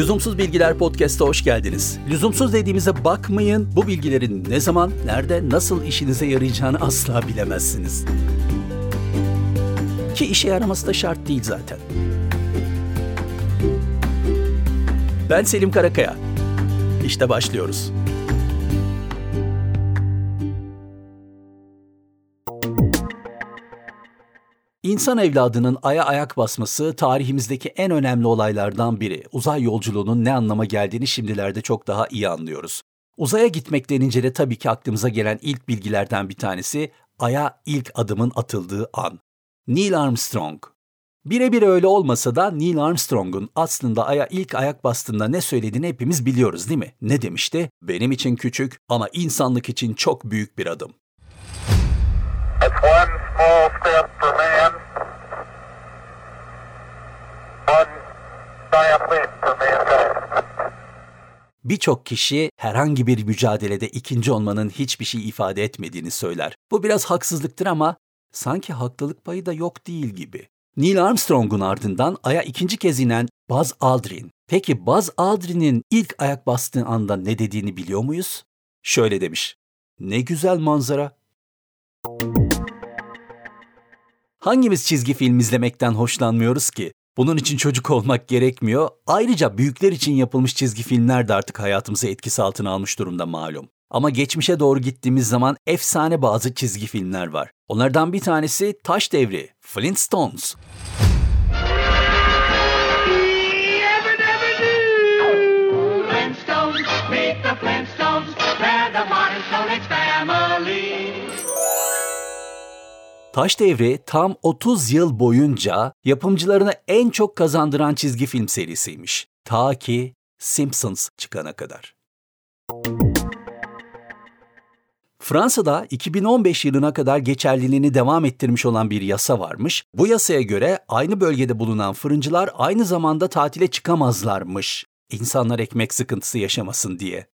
Lüzumsuz Bilgiler Podcast'a hoş geldiniz. Lüzumsuz dediğimize bakmayın. Bu bilgilerin ne zaman, nerede, nasıl işinize yarayacağını asla bilemezsiniz. Ki işe yaraması da şart değil zaten. Ben Selim Karakaya. İşte başlıyoruz. İnsan evladının aya ayak basması tarihimizdeki en önemli olaylardan biri. Uzay yolculuğunun ne anlama geldiğini şimdilerde çok daha iyi anlıyoruz. Uzaya gitmek denince de tabii ki aklımıza gelen ilk bilgilerden bir tanesi aya ilk adımın atıldığı an. Neil Armstrong. Birebir öyle olmasa da Neil Armstrong'un aslında aya ilk ayak bastığında ne söylediğini hepimiz biliyoruz değil mi? Ne demişti? Benim için küçük ama insanlık için çok büyük bir adım. It's one small step for man, one giant leap for mankind. Birçok kişi herhangi bir mücadelede ikinci olmanın hiçbir şey ifade etmediğini söyler. Bu biraz haksızlıktır ama sanki haklılık payı da yok değil gibi. Neil Armstrong'un ardından Ay'a ikinci kez inen Buzz Aldrin. Peki Buzz Aldrin'in ilk ayak bastığı anda ne dediğini biliyor muyuz? Şöyle demiş. Ne güzel manzara. Hangimiz çizgi film izlemekten hoşlanmıyoruz ki? Bunun için çocuk olmak gerekmiyor. Ayrıca büyükler için yapılmış çizgi filmler de artık hayatımızı etkisi altına almış durumda malum. Ama geçmişe doğru gittiğimiz zaman efsane bazı çizgi filmler var. Onlardan bir tanesi Taş Devri, Flintstones. Taş Devri tam 30 yıl boyunca yapımcılarına en çok kazandıran çizgi film serisiymiş. Ta ki Simpsons çıkana kadar. Fransa'da 2015 yılına kadar geçerliliğini devam ettirmiş olan bir yasa varmış. Bu yasaya göre aynı bölgede bulunan fırıncılar aynı zamanda tatile çıkamazlarmış. İnsanlar ekmek sıkıntısı yaşamasın diye.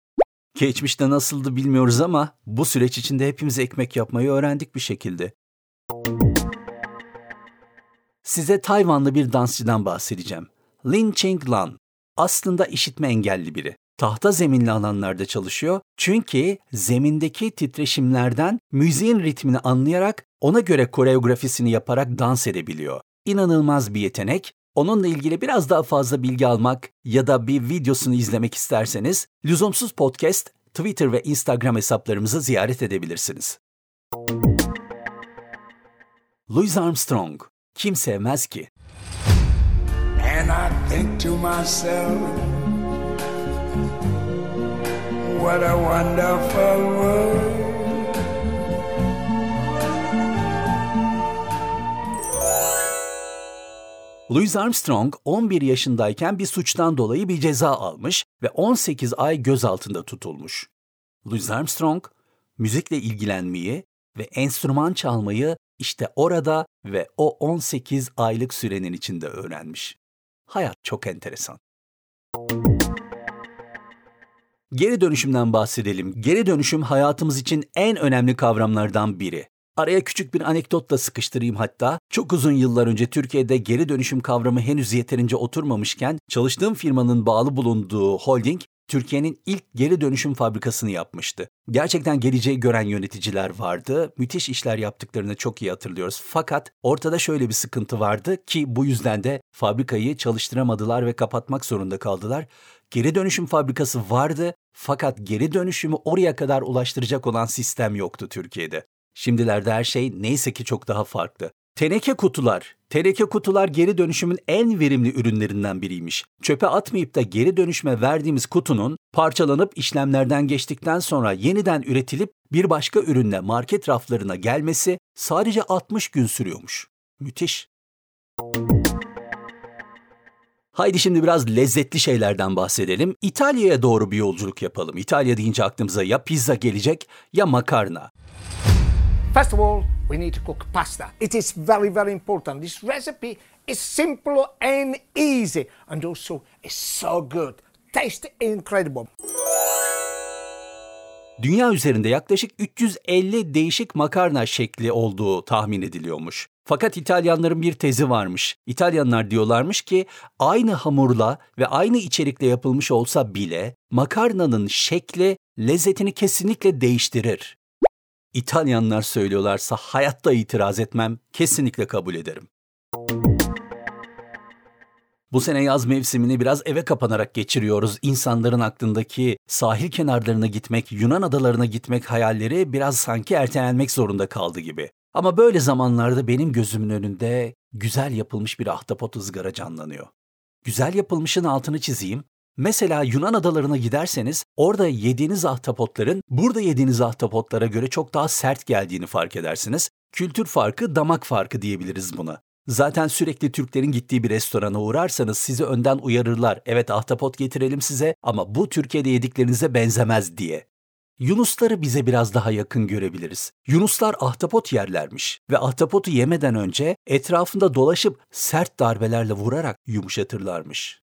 Geçmişte nasıldı bilmiyoruz ama bu süreç içinde hepimiz ekmek yapmayı öğrendik bir şekilde. Size Tayvanlı bir dansçıdan bahsedeceğim. Lin Ching-lan. Aslında işitme engelli biri. Tahta zeminli alanlarda çalışıyor çünkü zemindeki titreşimlerden müziğin ritmini anlayarak ona göre koreografisini yaparak dans edebiliyor. İnanılmaz bir yetenek. Onunla ilgili biraz daha fazla bilgi almak ya da bir videosunu izlemek isterseniz Lüzumsuz Podcast Twitter ve Instagram hesaplarımızı ziyaret edebilirsiniz. Louis Armstrong. Kim sevmez ki? And I think to myself What a wonderful world Louis Armstrong 11 yaşındayken bir suçtan dolayı bir ceza almış ve 18 ay gözaltında tutulmuş. Louis Armstrong müzikle ilgilenmeyi ve enstrüman çalmayı işte orada ve o 18 aylık sürenin içinde öğrenmiş. Hayat çok enteresan. Geri dönüşümden bahsedelim. Geri dönüşüm hayatımız için en önemli kavramlardan biri. Araya küçük bir anekdotla sıkıştırayım hatta. Çok uzun yıllar önce Türkiye'de geri dönüşüm kavramı henüz yeterince oturmamışken çalıştığım firmanın bağlı bulunduğu holding Türkiye'nin ilk geri dönüşüm fabrikasını yapmıştı. Gerçekten geleceği gören yöneticiler vardı. Müthiş işler yaptıklarını çok iyi hatırlıyoruz. Fakat ortada şöyle bir sıkıntı vardı ki bu yüzden de fabrikayı çalıştıramadılar ve kapatmak zorunda kaldılar. Geri dönüşüm fabrikası vardı fakat geri dönüşümü oraya kadar ulaştıracak olan sistem yoktu Türkiye'de. Şimdilerde her şey neyse ki çok daha farklı. Teneke kutular. Teneke kutular geri dönüşümün en verimli ürünlerinden biriymiş. Çöpe atmayıp da geri dönüşme verdiğimiz kutunun parçalanıp işlemlerden geçtikten sonra yeniden üretilip bir başka ürünle market raflarına gelmesi sadece 60 gün sürüyormuş. Müthiş. Haydi şimdi biraz lezzetli şeylerden bahsedelim. İtalya'ya doğru bir yolculuk yapalım. İtalya deyince aklımıza ya pizza gelecek ya makarna. First of all, we need to cook pasta. It is very, very important. This recipe is simple and easy, and also it's so good. Taste incredible. Dünya üzerinde yaklaşık 350 değişik makarna şekli olduğu tahmin ediliyormuş. Fakat İtalyanların bir tezi varmış. İtalyanlar diyorlarmış ki aynı hamurla ve aynı içerikle yapılmış olsa bile makarnanın şekli lezzetini kesinlikle değiştirir. İtalyanlar söylüyorlarsa hayatta itiraz etmem, kesinlikle kabul ederim. Bu sene yaz mevsimini biraz eve kapanarak geçiriyoruz. İnsanların aklındaki sahil kenarlarına gitmek, Yunan adalarına gitmek hayalleri biraz sanki ertelenmek zorunda kaldı gibi. Ama böyle zamanlarda benim gözümün önünde güzel yapılmış bir ahtapot ızgara canlanıyor. Güzel yapılmışın altını çizeyim. Mesela Yunan adalarına giderseniz orada yediğiniz ahtapotların burada yediğiniz ahtapotlara göre çok daha sert geldiğini fark edersiniz. Kültür farkı, damak farkı diyebiliriz buna. Zaten sürekli Türklerin gittiği bir restorana uğrarsanız sizi önden uyarırlar. Evet ahtapot getirelim size ama bu Türkiye'de yediklerinize benzemez diye. Yunusları bize biraz daha yakın görebiliriz. Yunuslar ahtapot yerlermiş ve ahtapotu yemeden önce etrafında dolaşıp sert darbelerle vurarak yumuşatırlarmış.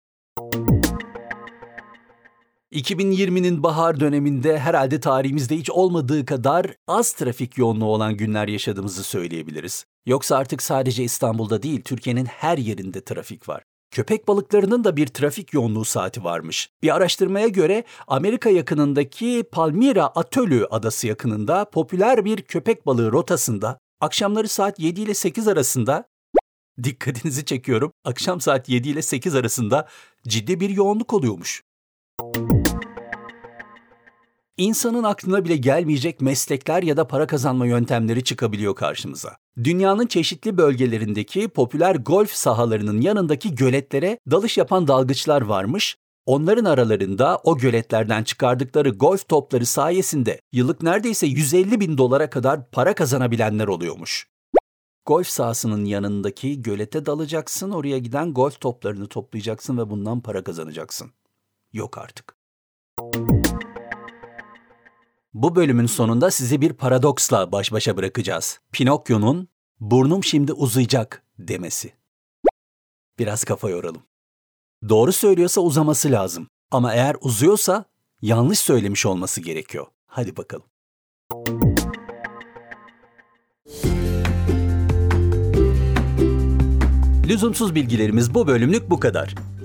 2020'nin bahar döneminde herhalde tarihimizde hiç olmadığı kadar az trafik yoğunluğu olan günler yaşadığımızı söyleyebiliriz. Yoksa artık sadece İstanbul'da değil, Türkiye'nin her yerinde trafik var. Köpek balıklarının da bir trafik yoğunluğu saati varmış. Bir araştırmaya göre Amerika yakınındaki Palmyra Atölü adası yakınında popüler bir köpek balığı rotasında akşamları saat 7 ile 8 arasında dikkatinizi çekiyorum. Akşam saat 7 ile 8 arasında ciddi bir yoğunluk oluyormuş. İnsanın aklına bile gelmeyecek meslekler ya da para kazanma yöntemleri çıkabiliyor karşımıza. Dünyanın çeşitli bölgelerindeki popüler golf sahalarının yanındaki göletlere dalış yapan dalgıçlar varmış. Onların aralarında o göletlerden çıkardıkları golf topları sayesinde yıllık neredeyse 150 bin dolara kadar para kazanabilenler oluyormuş. Golf sahasının yanındaki gölete dalacaksın, oraya giden golf toplarını toplayacaksın ve bundan para kazanacaksın. Yok artık. Bu bölümün sonunda sizi bir paradoksla baş başa bırakacağız. Pinokyo'nun burnum şimdi uzayacak demesi. Biraz kafa yoralım. Doğru söylüyorsa uzaması lazım. Ama eğer uzuyorsa yanlış söylemiş olması gerekiyor. Hadi bakalım. Lüzumsuz bilgilerimiz bu bölümlük bu kadar.